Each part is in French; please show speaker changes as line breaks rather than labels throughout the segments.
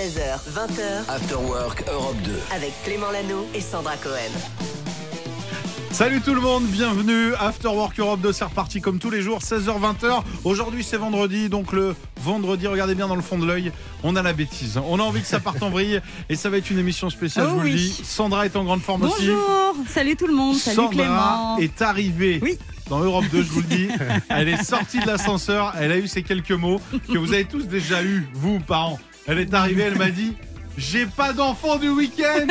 16h, 20h,
After Work Europe 2.
avec Clément Lano et Sandra Cohen.
Salut tout le monde, bienvenue After Work Europe 2, c'est reparti comme tous les jours, 16h-20h. Aujourd'hui c'est vendredi, donc le vendredi, regardez bien dans le fond de l'œil, on a la bêtise. On a envie que ça parte en vrille et ça va être une émission spéciale,
Oh
je vous
oui.
le dis. Sandra est en grande forme aussi.
Bonjour, salut tout le monde, salut
Sandra
Clément.
est arrivée.
Oui.
Dans Europe 2, je vous le dis, elle est sortie de l'ascenseur, elle a eu ces quelques mots que vous avez tous déjà eu, vous, parents. Elle est arrivée, elle m'a dit J'ai pas d'enfant du week-end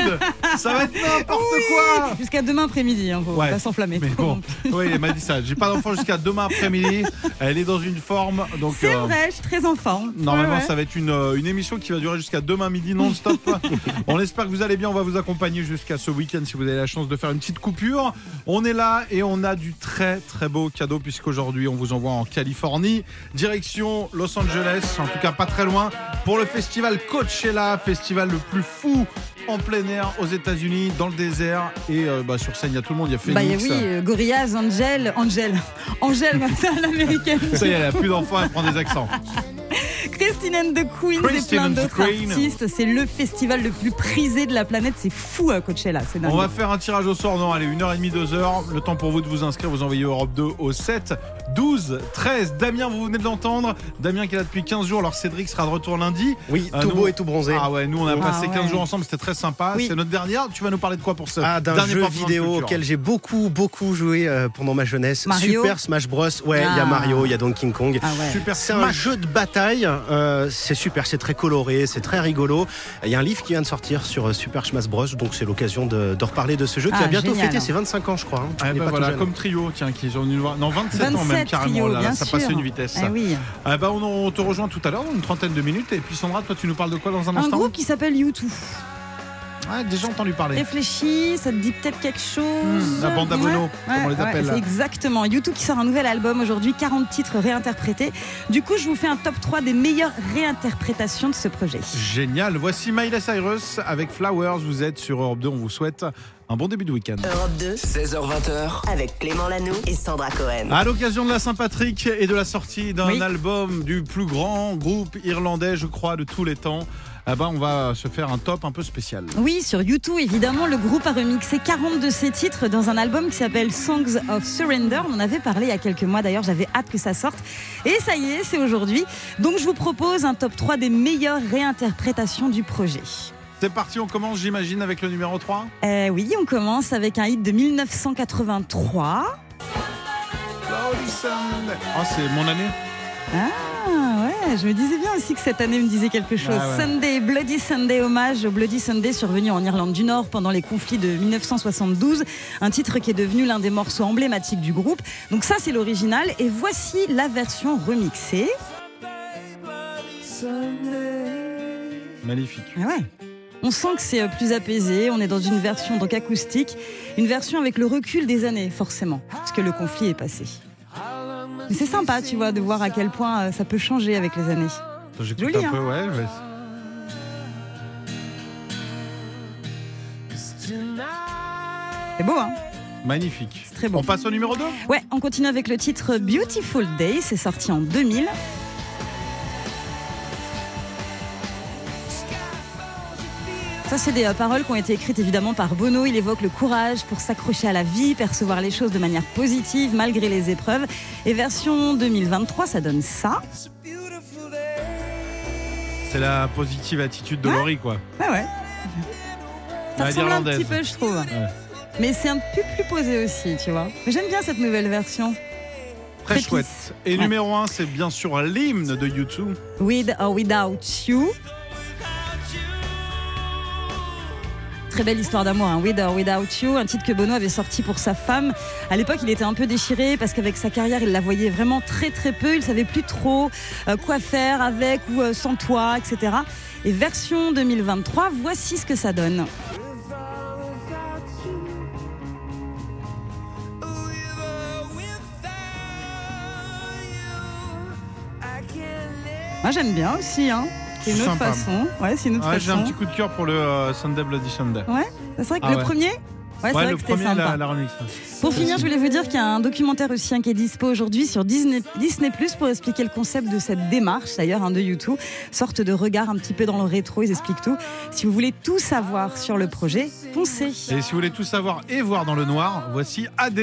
Ça va être n'importe quoi
Jusqu'à demain après-midi, hein, faut
Ouais,
pas s'enflammer.
Mais bon, oui, elle m'a dit ça. J'ai pas d'enfant jusqu'à demain après-midi. Elle est dans une forme. Donc,
C'est
euh,
vrai, je suis très en forme.
Normalement,
Ouais, ouais.
ça va être une, euh, une émission qui va durer jusqu'à demain midi non-stop. On espère que vous allez bien. On va vous accompagner jusqu'à ce week-end si vous avez la chance de faire une petite coupure. On est là et on a du très très beau cadeau puisqu'aujourd'hui on vous envoie en Californie, direction Los Angeles, en tout cas pas très loin, pour le festival Coachella, festival le plus fou en plein air aux États-Unis, dans le désert. Et euh, bah, sur scène, il y a tout le monde. Il y a
Bah
Phoenix.
oui, euh, Gorillaz, Angel, Angel, Angel, l'américaine.
Ça y est, elle a plus d'enfants, elle prend des accents.
Christine and the Queens
Christine
et plein d'autres artistes. C'est le festival le plus prisé de la planète. C'est fou à Coachella, c'est dingue.
On va faire un tirage au sort, non, allez, 1h30, 2h. Le temps pour vous de vous inscrire, vous envoyez Europe 2 au 7, 12, 13. Damien, vous venez de l'entendre. Damien qui est là depuis 15 jours, alors Cédric sera de retour lundi.
Oui,
Ah,
tout
nous-
beau et tout bronzé.
Ah ouais, nous on a
Ah
passé 15
ouais.
jours ensemble, c'était très sympa.
Oui.
C'est notre dernière. Tu vas nous parler de quoi pour ça
Ah, d'un jeu vidéo auquel j'ai beaucoup, beaucoup joué euh, pendant ma jeunesse.
Mario
Super Smash Bros. Ouais, il y a
Ah.
Mario, il y a Donkey Kong.
Ah ouais.
Super
C'est un jeu de bataille, euh, c'est super, c'est très coloré, c'est très rigolo. Il y a un livre qui vient de sortir sur euh, Super Smash Bros, donc c'est l'occasion de, de reparler de ce jeu qui
Ah,
va bientôt
génial.
fêter ses 25 ans, je crois. hein.
Ah
est
bah
pas
voilà,
jeune.
comme trio, tiens, qui voir. Non, 27, ans même
27
carrément,
trio,
là,
bien
ça
sûr.
passe une vitesse.
Ah oui.
Ah bah on, on te rejoint tout à l'heure, dans une trentaine de minutes. Et puis Sandra, toi tu nous parles de quoi dans un
Un
instant
groupe qui s'appelle U2.
Ouais, déjà entendu parler.
Réfléchis, ça te dit peut-être quelque chose
Hmm, la bande à Bono,
Ouais,
comme on les appelle, là.
exactement. YouTube qui sort un nouvel album aujourd'hui, 40 titres réinterprétés. Du coup, je vous fais un top 3 des meilleures réinterprétations de ce projet.
Génial. Voici Miley Cyrus avec Flowers. Vous êtes sur Europe 2. On vous souhaite un bon début de week-end.
Europe 2
16h20h.
avec Clément Lano et Sandra Cohen.
À l'occasion de la Saint-Patrick et de la sortie d'un
Oui.
album du plus grand groupe irlandais, je crois, de tous les temps, eh ben, on va se faire un top un peu spécial.
Oui, sur YouTube, évidemment, le groupe a remixé 40 de ses titres dans un album qui s'appelle Songs of Surrender. On en avait parlé il y a quelques mois, d'ailleurs, j'avais hâte que ça sorte. Et ça y est, c'est aujourd'hui. Donc, je vous propose un top 3 des meilleures réinterprétations du projet.
C'est parti, on commence, j'imagine, avec le numéro 3.
Euh, oui, on commence avec un hit de 1983.
Oh, c'est mon année
Ah ouais, je me disais bien aussi que cette année me disait quelque chose.
Ah ouais.
Sunday, Bloody Sunday, hommage au Bloody Sunday survenu en Irlande du Nord pendant les conflits de 1972. Un titre qui est devenu l'un des morceaux emblématiques du groupe. Donc ça c'est l'original et voici la version remixée.
Magnifique.
Ah ouais. On sent que c'est euh, plus apaisé, on est dans une version donc acoustique, une version avec le recul des années forcément, parce que le conflit est passé. Mais c'est sympa, tu vois, de voir à quel point euh, ça peut changer avec les années.
J'écoute un peu,
hein.
ouais. ouais.
C'est beau, hein
Magnifique.
C'est très bon.
On passe au numéro 2
Ouais, on continue avec le titre Beautiful Day, c'est sorti en 2000. Ça, c'est des euh, paroles qui ont été écrites évidemment par Bono. Il évoque le courage pour s'accrocher à la vie, percevoir les choses de manière positive malgré les épreuves. Et version 2023, ça donne ça.
C'est la positive attitude de Laurie, quoi.
Ouais, ouais. Ça
Ouais,
ressemble un petit peu, je trouve. Mais c'est un peu plus posé aussi, tu vois. Mais J'aime bien cette nouvelle version.
Très
Très
chouette. Et
Ouais.
numéro 1, c'est bien sûr l'hymne de YouTube.
With or Without You. Très belle histoire d'amour, hein. With or Without You, un titre que Bono avait sorti pour sa femme. À l'époque, il était un peu déchiré parce qu'avec sa carrière, il la voyait vraiment très très peu. Il savait plus trop euh, quoi faire avec ou euh, sans toi, etc. Et version 2023, voici ce que ça donne. Moi, j'aime bien aussi, hein. C'est une autre
Sympa.
façon. Ouais, c'est une autre
Ouais, J'ai un
façon.
petit coup de cœur pour le euh, Sunday Bloody Sunday.
Ouais, c'est vrai que
Ah
le
ouais.
premier, Ouais, c'est vrai
le
que c'était
premier,
sympa.
la, la remix.
Pour finir, je voulais vous dire qu'il y a un documentaire aussi hein, qui est dispo aujourd'hui sur Disney, Disney Plus pour expliquer le concept de cette démarche, d'ailleurs, hein, de YouTube. Sorte de regard un petit peu dans le rétro, ils expliquent tout. Si vous voulez tout savoir sur le projet, foncez.
Et si vous voulez tout savoir et voir dans le noir, voici AD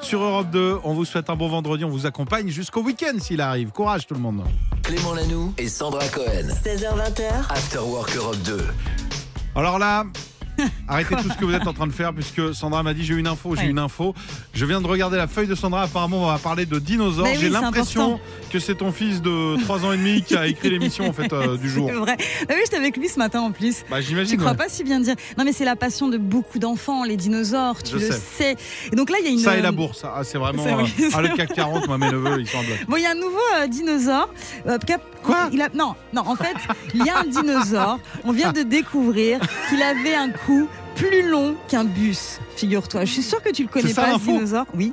sur Europe 2. On vous souhaite un bon vendredi, on vous accompagne jusqu'au week-end s'il arrive. Courage tout le monde.
Clément Lanoux et Sandra Cohen.
16h20h,
After Work Europe 2.
Alors là, arrêtez tout ce que vous êtes en train de faire puisque Sandra m'a dit j'ai une info, j'ai
Ouais.
une info. Je viens de regarder la feuille de Sandra, apparemment on va parler de dinosaures.
Oui,
j'ai l'impression que c'est ton fils de 3 ans et demi qui a écrit l'émission en fait euh, du jour.
C'est vrai. Ah oui, j'étais avec lui ce matin en plus.
Bah
Tu
j'imagine.
crois
ouais.
pas si bien dire. Non, mais c'est la passion de beaucoup d'enfants, les dinosaures, tu
Je
le
sais.
sais. Et donc là, il y a une.
Ça et la bourse, ah, c'est vraiment euh, ah, le CAC 40, moi mes neveux ils sont en bloc.
Bon, il y a un nouveau euh, dinosaure. euh,
Quoi
il a... Non, non, en fait, il y a un dinosaure. On vient de découvrir qu'il avait un plus long qu'un bus, figure-toi. Je suis sûre que tu le connais
ça,
pas, ce dinosaure. Oui.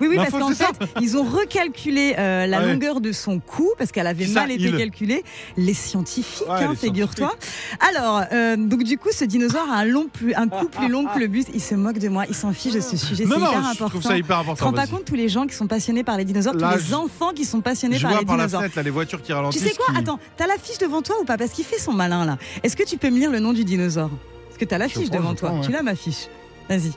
Oui, oui, parce qu'en fait, ils ont recalculé euh, la
Ah ouais.
longueur de son cou, parce qu'elle avait
ça,
mal été
il
calculée. Les scientifiques,
Ouais,
hein, figure-toi. Alors, euh, donc du coup, ce dinosaure a un, long plus, un cou plus long que le bus. Il se moque de moi, il s'en fiche de ce sujet. C'est hyper
je
important.
trouve ça hyper
Tu te rends pas compte tous les gens qui sont passionnés par les dinosaures,
Là,
tous les
je-
enfants qui sont passionnés
Je
par
vois
les
par la
dinosaures.
fenêtre là les voitures qui
Tu
ralentissent.
sais quoi?
qui-
Attends, t'as la fiche devant toi ou pas? Parce qu'il fait son malin là. Est-ce que tu peux me lire le nom du dinosaure? Que t'as la
Je
fiche
prends,
devant toi.
ouais.
Tu l'as ma fiche. Vas-y,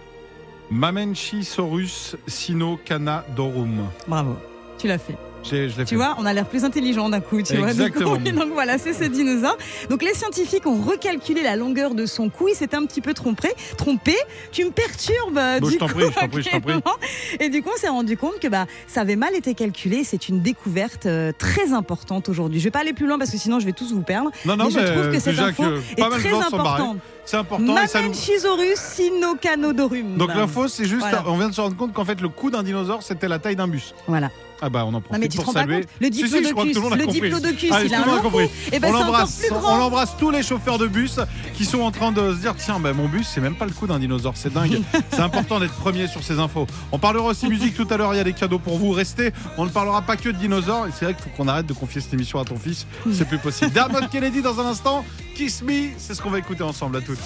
Mamenchisaurus sinocanadarum.
bravo. Tu l'as fait.
Je
Tu
fait.
vois, on a l'air plus intelligent d'un coup, tu vois. coup.
Exactement.
Et donc voilà, c'est ce dinosaure. Donc les scientifiques ont recalculé la longueur de son cou. Ils s'étaient un petit peu trompés. Trompé. Tu me perturbes. euh,
Bon,
du
je t'en
coup,
prie, je t'en je.
Et du coup, on s'est rendu compte que bah ça avait mal été calculé. C'est une découverte euh, très importante aujourd'hui. Je vais pas aller plus loin parce que sinon je vais tous vous perdre.
Non, non,
mais je
mais
trouve que cette
déjà
info
que
est très importante.
C'est important.
Mamenchisaurus sinocanodorum.
Donc l'info, c'est juste,
Voilà.
on vient de se rendre compte qu'en fait le cou d'un dinosaure, c'était la taille d'un bus.
Voilà.
Ah bah on en
Non
profite
mais tu te
pour
pas compte Le
Si, si,
diplodocus,
tout le a
le
compris.
diplodocus, il a un. Et ben
on embrasse,
plus
on
grand.
embrasse tous les chauffeurs de bus qui sont en train de se dire tiens, ben mon bus, c'est même pas le coup d'un dinosaure, c'est dingue. c'est important d'être premier sur ces infos. On parlera aussi musique tout à l'heure. Il y a des cadeaux pour vous. Restez. On ne parlera pas que de dinosaures. Et c'est vrai qu'il faut qu'on arrête de confier cette émission à ton fils. C'est plus possible. Dermot Kennedy dans un instant. Kiss Me, c'est ce qu'on va écouter ensemble à toutes.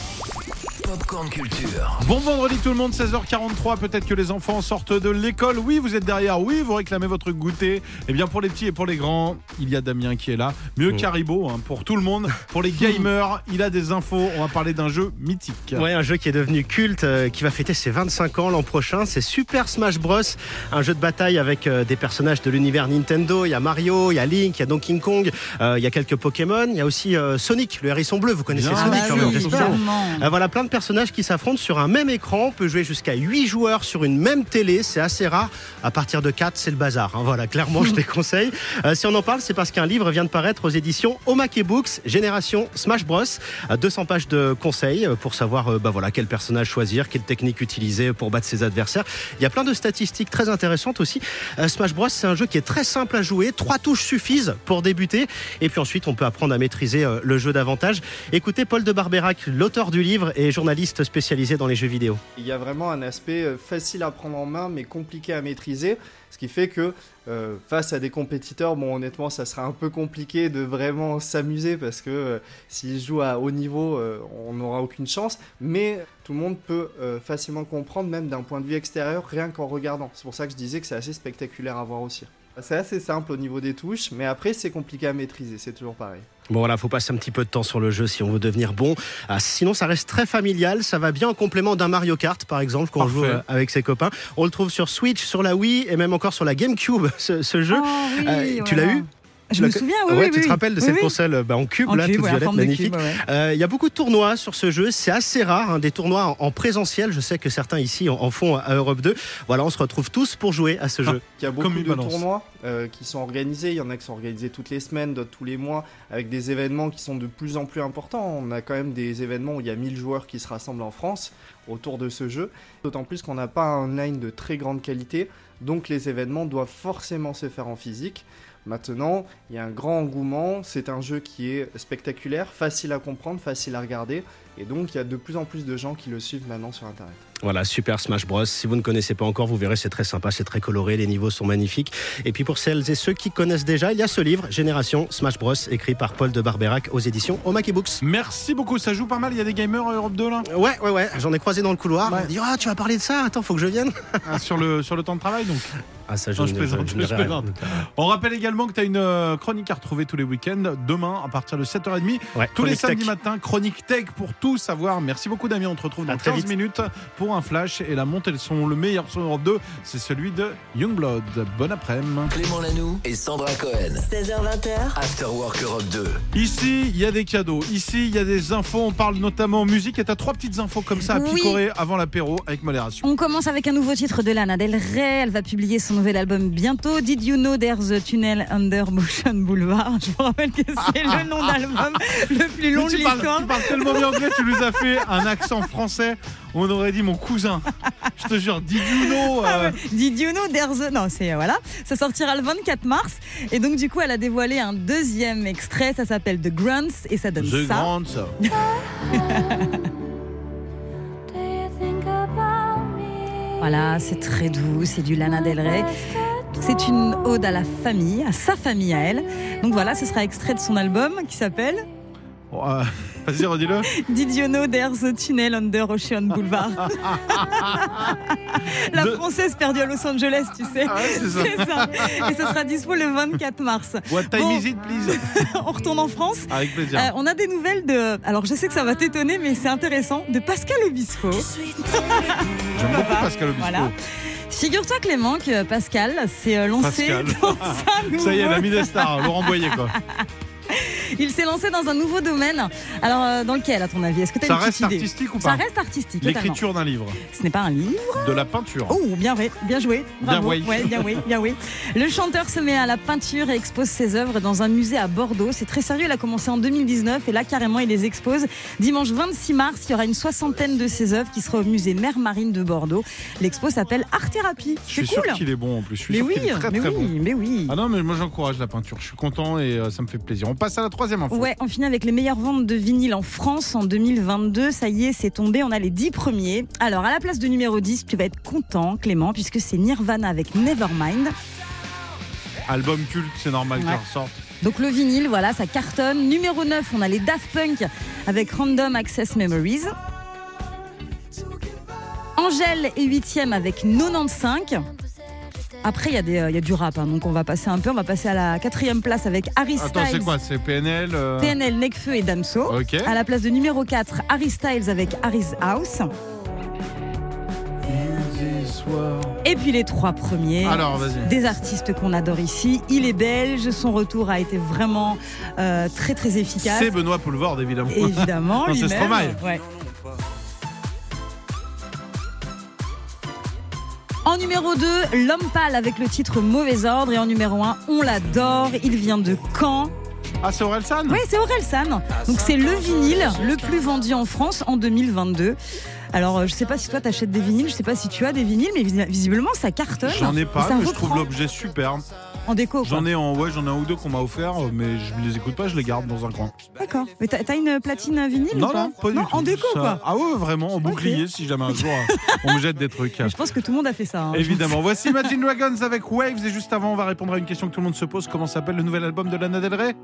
Popcorn Culture.
Bon vendredi tout le monde, 16h43. Peut-être que les enfants sortent de l'école. Oui, vous êtes derrière. Oui, vous réclamez votre goûter. Eh bien, pour les petits et pour les grands, il y a Damien qui est là. Mieux qu'Haribo, hein, pour tout le monde. Pour les gamers, il a des infos. On va parler d'un jeu mythique.
Ouais, un jeu qui est devenu culte, euh, qui va fêter ses 25 ans l'an prochain. C'est Super Smash Bros. Un jeu de bataille avec euh, des personnages de l'univers Nintendo. Il y a Mario, il y a Link, il y a Donkey Kong, euh, il y a quelques Pokémon. Il y a aussi euh, Sonic, le hérisson bleu. Vous connaissez
Ah
Sonic
bah
même,
oui.
Euh, voilà, plein de personnages qui s'affrontent sur un même écran. On peut jouer jusqu'à 8 joueurs sur une même télé. C'est assez rare. À partir de 4, c'est le bazar. hein. Voilà, clairement, je déconseille. Euh, si on en parle, c'est parce qu'un livre vient de paraître aux éditions Omake Books, Génération Smash Bros. Euh, 200 pages de conseils euh, pour savoir euh, bah voilà, quel personnage choisir, quelle technique utiliser pour battre ses adversaires. Il y a plein de statistiques très intéressantes aussi. Euh, Smash Bros, c'est un jeu qui est très simple à jouer. Trois touches suffisent pour débuter. Et puis ensuite, on peut apprendre à maîtriser le jeu davantage. Écoutez Paul de Barberac, l'auteur du livre et journaliste spécialisé dans les jeux vidéo.
Il y a vraiment un aspect euh, facile à prendre en main mais compliqué à maîtriser, ce qui fait que euh, face à des compétiteurs, bon honnêtement ça sera un peu compliqué de vraiment s'amuser parce que euh, s'ils jouent à haut niveau, on n'aura aucune chance, mais tout le monde peut facilement comprendre même d'un point de vue extérieur rien qu'en regardant. C'est pour ça que je disais que c'est assez spectaculaire à voir aussi. C'est assez simple au niveau des touches, mais après c'est compliqué à maîtriser, c'est toujours pareil.
Bon voilà, faut passer un petit peu de temps sur le jeu si on veut devenir bon. Ah, sinon, ça reste très familial. Ça va bien en complément d'un Mario Kart, par exemple, qu'on joue euh, avec ses copains. On le trouve sur Switch, sur la Wii et même encore sur la GameCube. Ce, ce jeu,
Oh, oui,
Euh, tu
voilà.
l'as eu?
Je me souviens, oui.
ouais,
oui,
tu
oui.
te rappelles de cette
oui.
console bah, en cube,
En
là,
cube,
toute
ouais,
violette, magnifique.
ouais.
Euh, Il y a beaucoup de tournois sur ce jeu, c'est assez rare, hein, des tournois en, en présentiel. Je sais que certains ici en, en font à Europe 2. Voilà, on se retrouve tous pour jouer à ce
Ah.
jeu.
Il y a beaucoup de
balance.
tournois euh, qui sont organisés. Il y en a qui sont organisés toutes les semaines, d'autres tous les mois, avec des événements qui sont de plus en plus importants. On a quand même des événements où il y a 1000 joueurs qui se rassemblent en France autour de ce jeu. D'autant plus qu'on n'a pas un online de très grande qualité. Donc les événements doivent forcément se faire en physique. Maintenant, il y a un grand engouement. C'est un jeu qui est spectaculaire, facile à comprendre, facile à regarder. Et donc, il y a de plus en plus de gens qui le suivent maintenant sur Internet.
Voilà, Super Smash Bros. Si vous ne connaissez pas encore, vous verrez, c'est très sympa, c'est très coloré, les niveaux sont magnifiques. Et puis pour celles et ceux qui connaissent déjà, il y a ce livre, Génération Smash Bros, écrit par Paul de Barberac aux éditions Omake Books.
Merci beaucoup, ça joue pas mal. Il y a des gamers à Europe 2 là?
Ouais, ouais, ouais, j'en ai croisé dans le couloir.
Ouais.
On m'a dit, ah, tu vas parler de ça, attends, faut que je vienne.
Ah, sur, le, sur le temps de travail donc.
Ah, ça,
Non, je
ne-
plaisante,
je
plaisante. On rappelle également que tu as une euh, chronique à retrouver tous les week-ends, demain à partir de 7h30.
Ouais,
Tous les samedis matins, chronique tech pour tout savoir. Merci beaucoup Damien, on te retrouve
À
dans
très
15
vite.
minutes pour un flash et la montée le son. Le meilleur son Europe 2, c'est celui de Youngblood. Bon après-midi.
Clément Lanoux et Sandra Cohen.
16h20h,
After Work Europe 2.
Ici, il y a des cadeaux. Ici, il y a des infos. On parle notamment musique. Et t'as trois petites infos comme ça à
Oui.
picorer avant l'apéro avec modération.
On commence avec un nouveau titre de Lana Del Rey. Elle va publier son nouvel album bientôt. Did you know there's a tunnel under Motion Boulevard? Je vous rappelle que c'est le nom d'album le plus long de l'histoire.
tu parles tellement bien anglais, tu nous as fait un accent français. On aurait dit mon cousin. Je te jure, did you know
Ah
euh,
Did you know there's a... Non, c'est... euh, Voilà. Ça sortira le 24 mars. Et donc, du coup, elle a dévoilé un deuxième extrait. Ça s'appelle The Grunts. Et ça donne
The
ça.
Grand ça.
Voilà, c'est très doux. C'est du Lana Del Rey. C'est une ode à la famille, à sa famille à elle. Donc voilà, ce sera extrait de son album qui s'appelle
Oh, euh, Vas-y, redis-le.
Did you know there's a tunnel under Ocean Boulevard La
De-
française perdue à Los Angeles, tu sais.
Ah ouais, c'est ça.
Et ce sera dispo le 24 mars.
What time
Bon.
is it, please
On retourne en France.
Avec plaisir.
Euh, on a des nouvelles de. Alors je sais que ça va t'étonner, mais c'est intéressant. De Pascal Obispo.
J'aime beaucoup Pascal Obispo.
Voilà. Figure-toi Clément que Pascal s'est euh, lancé
Pascal.
dans un nouveau...
Ça y est, l'ami des stars, Laurent Boyer, quoi.
Il s'est lancé dans un nouveau domaine. Alors euh, dans lequel à ton avis Est-ce que tu as
Ça
une
reste
idée
artistique ou
Ça
pas
reste artistique.
L'écriture d'un livre,
Ce n'est pas un livre.
de la peinture.
Oh, bien, vrai, bien joué.
Bien oui.
Ouais, bien oui, bien oui. Le chanteur se met à la peinture et expose ses œuvres dans un musée à Bordeaux. C'est très sérieux. Il a commencé en 2019 et là, carrément, il les expose. Dimanche 26 mars, il y aura une soixantaine de ses œuvres qui sera au musée Mer Marine de Bordeaux. L'expo s'appelle Art Thérapie.
Je suis sûr
cool.
qu'il est bon en plus. Je suis
Mais
sûr
oui,
est très
mais
très
oui,
bon.
mais oui.
Ah non, mais moi j'encourage la peinture. Je suis content et euh, ça me fait plaisir. On passe à la troisième info.
Ouais, on finit avec les meilleures ventes de vinyle en France en 2022. Ça y est, c'est tombé. On a les 10 premiers. Alors, à la place de numéro 10, tu vas être content, Clément, puisque c'est Nirvana avec Nevermind.
Album culte, c'est normal qu'il ressorte.
Donc, le vinyle, voilà, ça cartonne. Numéro 9, on a les Daft Punk avec Random Access Memories. Angèle est 8 avec 95. Après, il y, a des, euh, il y a du rap, hein, donc on va passer un peu. On va passer à la quatrième place avec Harry
Attends, c'est
Styles,
quoi C'est PNL euh,
PNL, Nekfeu et Damso.
Ok.
À la place de numéro 4, Harry Styles avec Harry's House. Et puis les trois premiers.
Alors.
Des artistes qu'on adore ici. Il est belge, son retour a été vraiment euh, très très efficace.
C'est Benoît Poulvord, évidemment.
Évidemment,
c'est
lui-même.
Stromae.
Ouais. En numéro 2, L'homme pâle avec le titre Mauvais ordre. Et en numéro 1, on l'adore. Il vient de Caen.
Ah, c'est Orelsan
Oui, c'est Orelsan. Donc c'est le vinyle le plus vendu en France en 2022. Alors, euh, je sais pas si toi t'achètes des vinyles, je sais pas si tu as des vinyles, mais vis- visiblement ça cartonne.
J'en ai pas, mais je trouve l'objet superbe.
en déco. quoi.
J'en ai en ouais, j'en ai un ou deux qu'on m'a offert, euh, mais je les écoute pas, je les garde dans un coin.
D'accord. Mais t'as une platine vinyle
Non,
ou pas
non, pas du tout.
En déco
Ça-
quoi.
Ah ouais, vraiment, en bouclier, si jamais un jour euh, on me jette des trucs.
Mais Je pense que tout le monde a fait ça. hein.
Évidemment. Voici Imagine Dragons avec Waves. Et juste avant, on va répondre à une question que tout le monde se pose. Comment s'appelle le nouvel album de Lana Del Rey?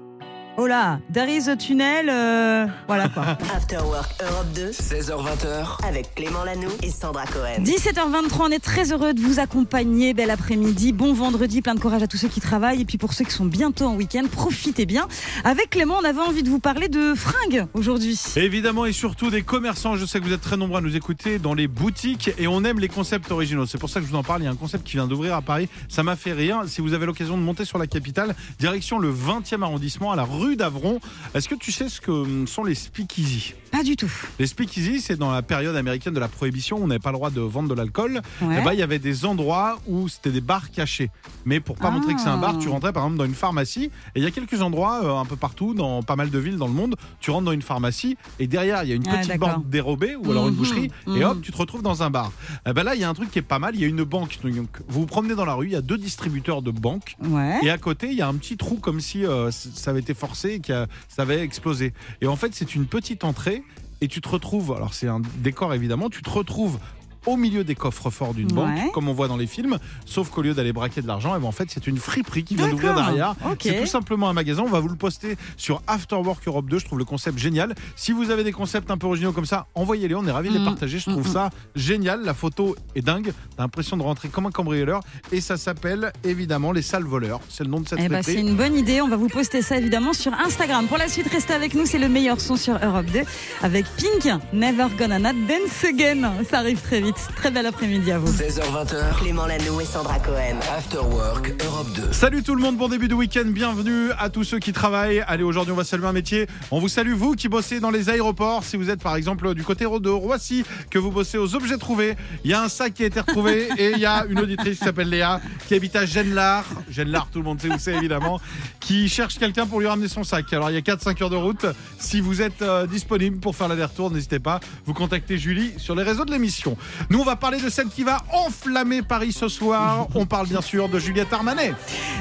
Oh là, There is a tunnel. euh, Voilà quoi.
After Work Europe 2
16h20h.
avec Clément Lanoux et Sandra Cohen.
17h23, on est très heureux de vous accompagner. Bel après-midi, bon vendredi, plein de courage à tous ceux qui travaillent. Et puis pour ceux qui sont bientôt en week-end, profitez bien. Avec Clément, on avait envie de vous parler de fringues aujourd'hui.
Évidemment, et surtout des commerçants. Je sais que vous êtes très nombreux à nous écouter dans les boutiques et on aime les concepts originaux. C'est pour ça que je vous en parle. Il y a un concept qui vient d'ouvrir à Paris. Ça m'a fait rire. Si vous avez l'occasion de monter sur la capitale, direction le 20e arrondissement, à la rue d'Avron. Est-ce que tu sais ce que hum, sont les speakeasy
Pas du tout.
Les speakeasy, c'est dans la période américaine de la prohibition où on n'avait pas le droit de vendre de l'alcool.
Ouais.
Eh ben, il y avait des endroits où c'était des bars cachés. Mais pour pas
Ah.
montrer que c'est un bar, tu rentrais par exemple dans une pharmacie. Et il y a quelques endroits euh, un peu partout, dans pas mal de villes dans le monde. Tu rentres dans une pharmacie et derrière, il y a une
Ah,
petite
d'accord.
bande dérobée ou alors une
Mhm,
boucherie. Et
mhm.
hop, tu te retrouves dans un bar. Eh ben là, il y a un truc qui est pas mal. Il y a une banque. Donc, vous vous promenez dans la rue, il y a deux distributeurs de banques.
Ouais.
Et à côté, il y a un petit trou comme si euh, ça avait été forcé et que ça avait explosé. Et en fait, c'est une petite entrée. et tu te retrouves, alors c'est un décor évidemment, tu te retrouves au milieu des coffres forts d'une banque, comme on voit dans les films, sauf qu'au lieu d'aller braquer de l'argent, eh ben, en fait c'est une friperie qui vient d'ouvrir derrière. C'est tout simplement un magasin, on va vous le poster sur Afterwork Europe 2, je trouve le concept génial. Si vous avez des concepts un peu originaux comme ça, envoyez-les, on est ravis de les
Mm.
partager, je trouve ça génial, la photo est dingue, t'as l'impression de rentrer comme un cambrioleur, et ça s'appelle évidemment les salles voleurs, c'est le nom de cette
Eh ben, c'est une bonne idée. On va vous poster ça évidemment sur Instagram. Pour la suite, restez avec nous. C'est le meilleur son sur Europe 2 avec Pink, Never Gonna Not Dance Again. Ça arrive très vite. Très bel après-midi à vous.
16h20h,
Clément Lanoux et Sandra Cohen.
After Work Europe 2.
Salut tout le monde, bon début de week-end, bienvenue à tous ceux qui travaillent. Allez, aujourd'hui on va saluer un métier. On vous salue vous qui bossez dans les aéroports. Si vous êtes par exemple du côté de Roissy, que vous bossez aux objets trouvés, il y a un sac qui a été retrouvé et il y a une auditrice qui s'appelle Léa qui habite à Genlard. Genlard, tout le monde sait où c'est évidemment, qui cherche quelqu'un pour lui ramener son sac. Alors il y a 4-5 heures de route. Si vous êtes euh, disponible pour faire l'aller-retour, n'hésitez pas, vous contactez Julie sur les réseaux de l'émission. Nous on va parler de celle qui va enflammer Paris ce soir. On parle bien sûr de Juliette Armanet.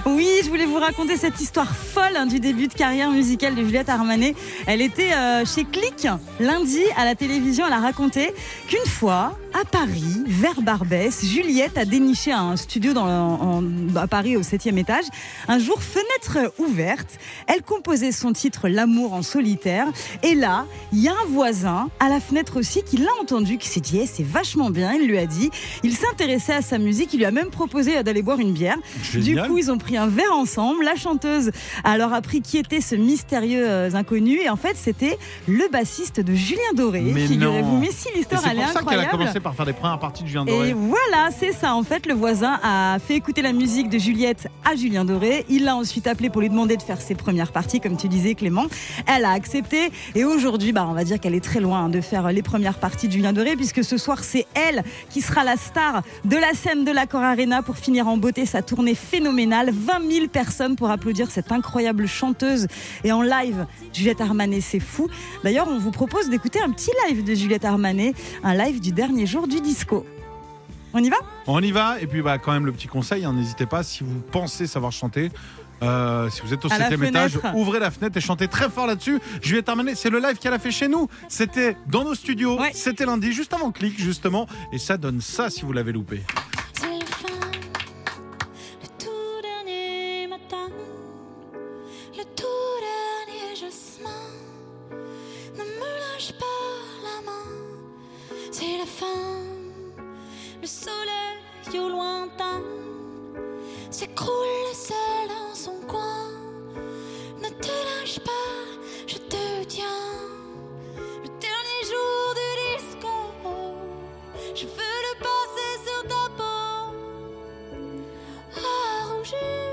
Oui, je voulais vous raconter cette histoire folle hein, du début de carrière musicale de Juliette Armanet. Elle était euh, chez Click lundi à la télévision. Elle a raconté qu'une fois, à Paris, vers Barbès, Juliette a déniché un studio à Paris au 7e étage. Un jour, fenêtre ouverte, elle composait son titre L'amour en solitaire. Et là, il y a un voisin à la fenêtre aussi qui l'a entendu, qui s'est dit Eh, c'est vachement bien. Il lui a dit. Il s'intéressait à sa musique. Il lui a même proposé d'aller boire une bière. Du coup, ils ont pris un verre ensemble. La chanteuse a alors appris qui était ce mystérieux euh, inconnu. Et en fait, c'était le bassiste de Julien Doré.
Mais
Figurez-vous. Mais si, l'histoire,
c'est
elle est
pour ça qu'elle a
incroyable.
commencé par faire les premières parties de Julien Doré.
Et voilà, c'est ça. En fait, le voisin a fait écouter la musique de Juliette à Julien Doré. Il l'a ensuite appelé pour lui demander de faire ses premières parties, comme tu disais, Clément. Elle a accepté. Et aujourd'hui, bah, on va dire qu'elle est très loin de faire les premières parties de Julien Doré, puisque ce soir, c'est elle qui sera la star de la scène de l'Accor Arena pour finir en beauté sa tournée phénoménale. 20 000 personnes pour applaudir cette incroyable chanteuse. Et en live, Juliette Armanet, c'est fou. D'ailleurs, on vous propose d'écouter un petit live de Juliette Armanet, un live du dernier jour du disco. On y va?
On y va. Et puis, bah, quand même, le petit conseil, hein, n'hésitez pas, si vous pensez savoir chanter, euh, si vous êtes au
À
septième étage, ouvrez la fenêtre et chantez très fort là-dessus. Juliette Armanet, c'est le live qu'elle a fait chez nous. C'était dans nos studios.
Ouais.
C'était lundi, juste avant Click, justement. Et ça donne ça si vous l'avez loupé.
À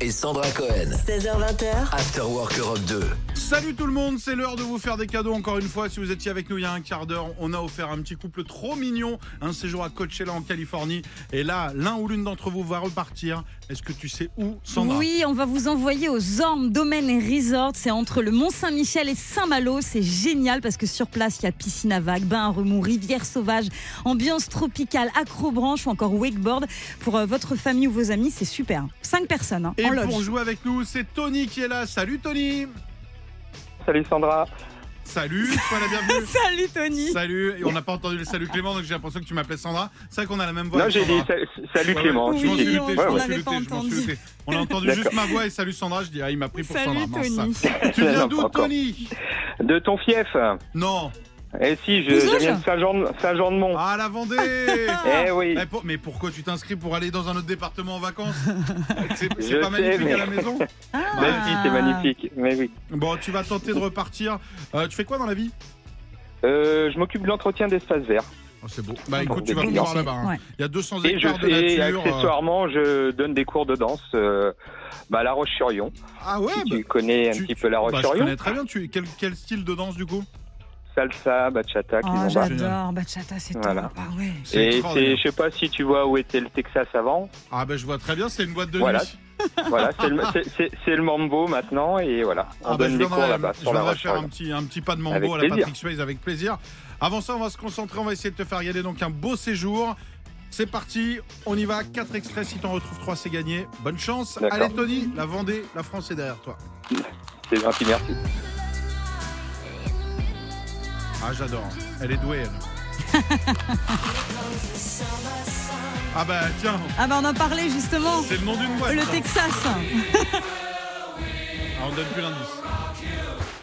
et
Sandra Cohen.
16h20h,
After Work Europe 2.
Salut tout le monde, c'est l'heure de vous faire des cadeaux encore une fois. Si vous étiez avec nous il y a un quart d'heure, on a offert un petit couple trop mignon, un séjour à Coachella en Californie. Et là, l'un ou l'une d'entre vous va repartir. Est-ce que tu sais où, Sandra?
Oui, on va vous envoyer aux Zorn Domaine et Resort. C'est entre le Mont-Saint-Michel et Saint-Malo. C'est génial parce que sur place, il y a piscine à vagues, bain à remous, rivière sauvage, ambiance tropicale, acrobranche ou encore wakeboard. Pour euh, votre famille ou vos amis, c'est super. Cinq personnes hein,
Et
en
pour jouer avec nous, c'est Tony qui est là. Salut Tony
Salut Sandra.
Salut, sois la bienvenue
Salut Tony.
Salut, et on n'a pas entendu le salut Clément, donc j'ai l'impression que tu m'appelais Sandra. C'est vrai qu'on a la même voix.
Non, j'ai dit salut
Ouais,
Clément.
ouais,
si,
je m'en suis
Ouais,
je m'en
ouais.
suis suis. On a entendu juste ma voix et salut Sandra, je dis ah il m'a pris pour
Salut
Sandra. mince. Tu viens d'où. Tony?
De ton fief.
Non.
Eh si, je, je viens de Saint-Jean Saint-Jean-de-Mont.
Ah la Vendée
eh oui.
Eh, pour- Mais pourquoi tu t'inscris pour aller dans un autre département en vacances C'est pas
sais,
magnifique
mais-
à la maison
Ah.
Si c'est magnifique. Mais oui.
Bon, tu vas tenter de repartir. Euh, tu fais quoi dans la vie?
Euh, je m'occupe de l'entretien d'espace vert.
oh, C'est beau. Bah écoute, tu vas
des
pouvoir là-bas. hein.
ouais.
Il y a 200
Et je
hectares de nature. euh.
accessoirement, je donne des cours de danse euh, bah, à La Roche-sur-Yon.
Ah ouais
si
bah,
tu connais un
tu-
petit peu La
bah, Je
Roche-sur-Yon.
connais très bien. Tu... Quel, quel style de danse du coup?
Salsa, bachata,
Oh, j'adore. Bachata, c'est
Voilà.
top. Ah ouais.
Et c'est, je sais pas si tu vois où était le Texas avant.
Ah bah je vois très bien, c'est une boîte de
Voilà.
nuit.
Voilà, c'est le, c'est- c'est- c'est le mambo maintenant et voilà. On
Ah bah,
donne
je
des cours là-bas
je viendrai faire un petit, un petit pas de mambo
Avec
à la
plaisir.
Patrick Swayze avec plaisir. Avant ça, on va se concentrer, on va essayer de te faire gagner donc un beau séjour. C'est parti, on y va. Quatre extraits, si t'en retrouves trois, c'est gagné. Bonne chance.
D'accord.
Allez Tony, la Vendée, la France est derrière toi.
C'est gentil, merci.
Ah j'adore, elle est douée elle. ah bah tiens,
Ah bah on en parlait justement.
c'est le nom d'une boîte.
Le
ça.
Texas.
Ah, on donne plus l'indice.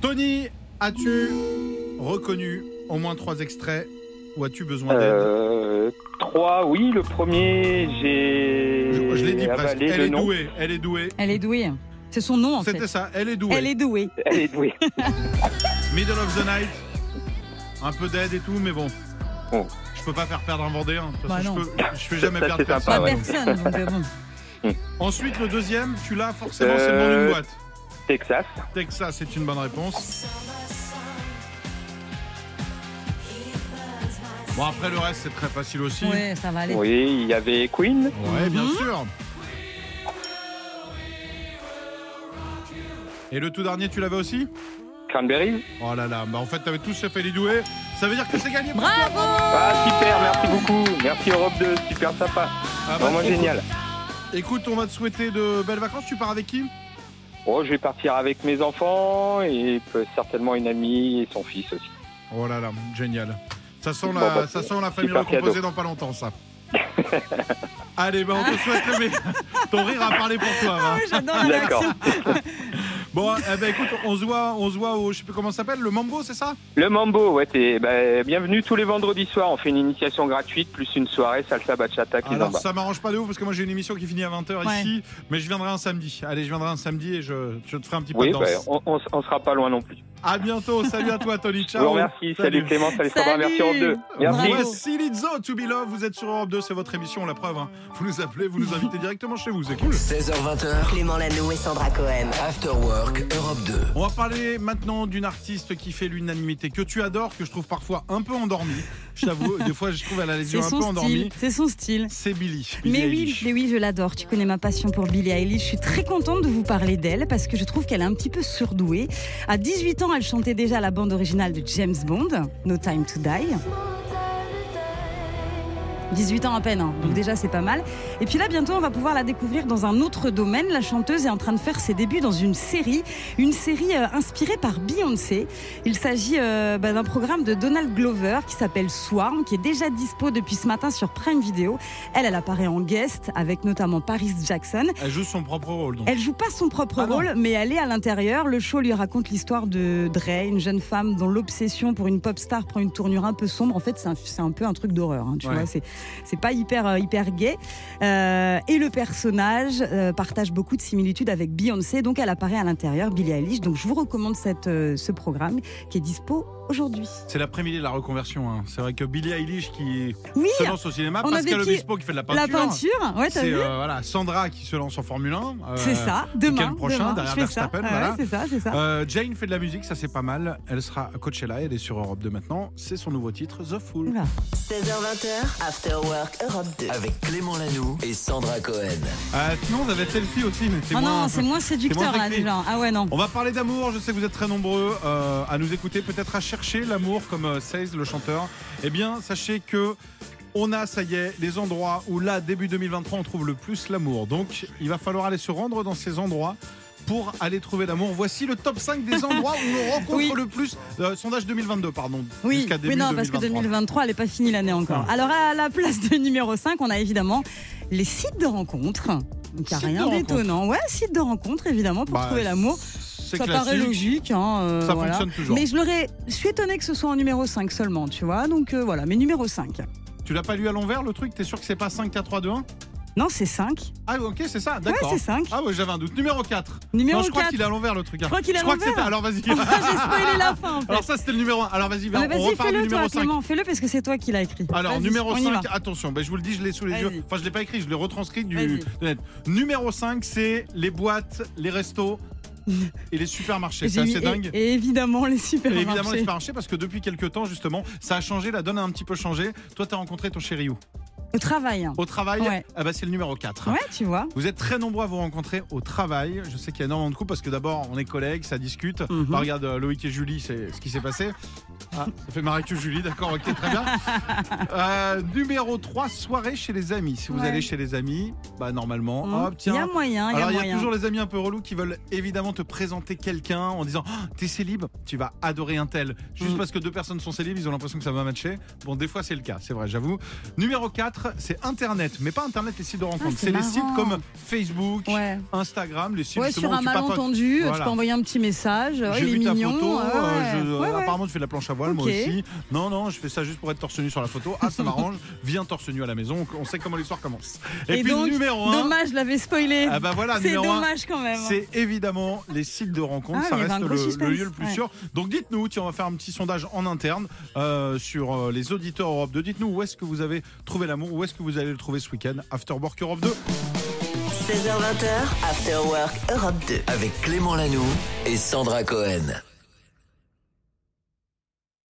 Tony, as-tu reconnu au moins trois extraits ou as-tu besoin d'aide
Euh, trois, oui. Le premier, j'ai.
Je, je l'ai dit presque. Elle
le
est
nom.
douée. Elle est douée.
Elle est douée. C'est son nom en fait.
C'était ça. Elle est douée.
Elle est douée.
Elle est douée.
Middle of the night. Un peu d'aide et tout, mais bon.
Bon.
Je peux pas faire perdre un Vendéen. De toute
Bah
façon, je, peux, je fais jamais
Ça,
perdre personne.
sympa,
Pas
ouais.
personne. donc, euh, bon.
Ensuite, le deuxième, tu l'as forcément, c'est le nom d'une
Euh,
boîte.
Texas.
Texas, c'est une bonne réponse. Bon, après le reste, c'est très facile aussi.
Ouais, ça va aller.
Oui, il y avait Queen.
Ouais, bien
Mhm.
sûr. Et le tout dernier, tu l'avais aussi
Cranberries.
Oh là là, bah en fait, t'avais tous fait les doués. Ça veut dire que c'est gagné.
Bravo
Ah, super, merci beaucoup. Merci Europe 2, super sympa.
Ah bah,
Vraiment génial.
Écoute, on va te souhaiter de belles vacances. Tu pars avec qui?
Bon, je vais partir avec mes enfants et peut- certainement une amie et son fils aussi.
Oh là là, génial. Ça sent
Bon,
la,
bah,
ça sent la famille recomposée
cadeau.
dans pas longtemps, ça. Allez, bah on te souhaite le meilleur. Ton rire a parlé pour toi. va.
Ah oui,
D'accord.
Bon, eh ben, écoute, on se voit, on se voit au, je sais plus comment ça s'appelle, le Mambo, c'est ça?
Le Mambo, ouais, t'es bah, bienvenue tous les vendredis soirs. On fait une initiation gratuite plus une soirée salsa bachata
Alors
kizomba.
ça m'arrange pas de ouf parce que moi j'ai une émission qui finit à 20h
Ouais.
ici, mais je viendrai un samedi. Allez, je viendrai un samedi et je, je te ferai un petit peu
Oui,
de
bah,
danse.
on, on, on sera pas loin non plus.
À bientôt, salut à toi Tony, ciao.
vous remercie. Salut, Clément, salut, Sandra,
Salut.
merci Europe 2. Merci.
Voici Lizzo, To Be Love, vous êtes sur Europe 2, c'est votre émission, la preuve. hein. Vous nous appelez, vous nous invitez directement chez vous, c'est cool.
16h20h,
Clément Lanoux et Sandra Cohen.
After Work Europe 2.
On va parler maintenant d'une artiste qui fait l'unanimité, que tu adores, que je trouve parfois un peu endormie. Je t'avoue, des fois je trouve elle a les yeux
C'est
un peu endormis.
C'est son style.
C'est Billy. Billie
Mais oui,
Eilish.
mais oui, je l'adore. Tu connais ma passion pour Billie Eilish. Je suis très contente de vous parler d'elle parce que je trouve qu'elle est un petit peu surdouée. À 18 ans, elle chantait déjà la bande originale de James Bond, No Time to Die. 18 ans à peine, hein. donc déjà c'est pas mal. Et puis là, bientôt, on va pouvoir la découvrir dans un autre domaine. La chanteuse est en train de faire ses débuts dans une série, une série euh, inspirée par Beyoncé. Il s'agit euh, bah, d'un programme de Donald Glover qui s'appelle Swarm, qui est déjà dispo depuis ce matin sur Prime Video. Elle, elle apparaît en guest avec notamment Paris Jackson.
Elle joue son propre rôle. Donc.
Elle joue pas son propre
Ah
rôle, mais elle est à l'intérieur. Le show lui raconte l'histoire de Dre, une jeune femme dont l'obsession pour une pop star prend une tournure un peu sombre. En fait, c'est un, peu un truc d'horreur. hein, tu
Ouais.
vois, c'est c'est pas hyper euh, hyper gay. Euh, et le personnage euh, partage beaucoup de similitudes avec Beyoncé, donc elle apparaît à l'intérieur, Billie Eilish. Donc je vous recommande cette, ce programme qui est dispo aujourd'hui.
C'est l'après-midi de la reconversion. hein. C'est vrai que Billie Eilish qui
Oui,
se lance au cinéma,
on
Pascal
avait qui
Obispo qui fait de la peinture.
la peinture, ouais, t'as
C'est
vu
euh, voilà, Sandra qui se lance en Formule 1. euh,
C'est ça, demain.
prochain,
demain,
derrière. Verstappen,
Ouais,
voilà.
c'est ça, c'est ça.
Euh, Jane fait de la musique, ça c'est pas mal. Elle sera à Coachella, elle est sur Europe 2 maintenant. C'est son nouveau titre, The Fool.
Oula.
16h20, After Work Europe 2.
Avec Clément Lanoux et Sandra Cohen.
Euh, sinon, vous avez selfie aussi, mais c'est
Ah
moins.
non, c'est moins séducteur
moins
là déjà. Ah ouais, non.
On va parler d'amour, je sais que vous êtes très nombreux euh, à nous écouter, peut-être à chercher l'amour comme euh, Says, le chanteur. Eh bien, sachez que on a, ça y est, les endroits où là, début 2023, on trouve le plus l'amour. Donc, il va falloir aller se rendre dans ces endroits pour aller trouver l'amour. Voici le top 5 des endroits où on rencontre
Oui.
le plus. euh, sondage 2022, pardon.
Oui, oui, non, parce que
2023.
2023, elle n'est pas finie l'année encore.
Ah.
Alors, à la place de numéro 5, on a évidemment les sites de rencontres. Il n'y a rien d'étonnant. Ouais, sites de rencontres, évidemment, pour
Bah,
trouver l'amour.
C'est
Ça
classique.
paraît logique. hein, euh,
Ça
voilà.
fonctionne toujours.
Mais je l'aurais. Je suis étonnée que ce soit en numéro 5 seulement, tu vois. Donc, euh, voilà, mais numéro 5.
Tu l'as pas lu à l'envers le truc? T'es sûr que c'est pas 5, 4, 3, 2, 1
Non, c'est 5.
Ah, ok, c'est ça,
Ouais,
d'accord.
c'est 5.
ah, ouais, j'avais un doute. Numéro 4.
Numéro
non, je crois
4.
qu'il est à l'envers le truc. hein.
Je crois qu'il est à
Je crois que
l'envers.
c'était. Alors, vas-y.
J'ai spoilé la fin, en fait.
Alors, ça, c'était le numéro 1. Alors, vas-y,
Ah,
on
Vas-y,
repart du
fais-le,
numéro
toi,
5.
Clément. Fais-le parce que c'est toi qui l'as écrit.
Alors,
Vas-y,
numéro
on y
5,
va.
attention, ben, je vous le dis, je l'ai sous les
Vas-y.
yeux. Enfin, je l'ai pas écrit, je l'ai retranscrit du.
Vas-y.
Numéro 5, c'est les boîtes, les restos et les supermarchés. C'est assez dingue.
Et, et évidemment, les
Et
supermarchés.
évidemment, les supermarchés, parce que depuis quelques temps, justement, ça a changé, la donne a un petit peu changé. Toi, tu as rencontré ton chéri où?
Au travail.
Au travail
Ouais.
ah bah, C'est le numéro 4.
Ouais, tu vois.
Vous êtes très nombreux à vous rencontrer au travail. Je sais qu'il y a énormément de coups parce que d'abord, on est collègues, ça discute. Bah, regarde, euh, Loïc et Julie, c'est ce qui s'est passé. Ah, ça fait marrer que Julie, d'accord, ok, très bien. Euh, numéro 3, soirée chez les amis. Si vous
Ouais.
allez chez les amis, bah normalement,
Mmh.
hop,
Il y a
tiens.
moyen, il y a
Alors il y a
moyen.
toujours les amis un peu relous qui veulent évidemment te présenter quelqu'un en disant Ah, t'es célib, tu vas adorer un tel. Juste
Mm.
parce que deux personnes sont célibes, ils ont l'impression que ça va matcher. Bon, des fois c'est le cas, c'est vrai, j'avoue. Numéro 4, c'est Internet, mais pas Internet les sites de rencontres.
Ah, c'est
les sites comme Facebook,
Ouais.
Instagram, les sites
Ouais, sur un
tu
malentendu,
Voilà.
tu peux envoyer un petit message.
J'ai vu ta
mignon.
photo, euh,
ouais.
je-
Ouais, ouais.
apparemment tu fais de la planche à voile, moi aussi. Non, non, je fais ça juste pour être torse nu sur la photo. Ah, ça m'arrange. Viens torse nu à la maison, on sait comment l'histoire commence. Et,
Et
puis
donc,
numéro 1,
Dommage, je l'avais spoilé.
ah bah voilà,
c'est
numéro 1,
dommage quand même.
c'est évidemment les sites de rencontres.
Ah,
ça reste le, lieu le plus sûr. Donc dites-nous, tiens, on va faire un petit sondage en interne euh, sur euh, les auditeurs Europe 2. Dites-nous où est-ce que vous avez trouvé l'amour, où est-ce que vous allez le trouver ce week-end? After Work Europe 2.
16h20, After Work Europe 2.
Avec Clément Lanoux et Sandra Cohen.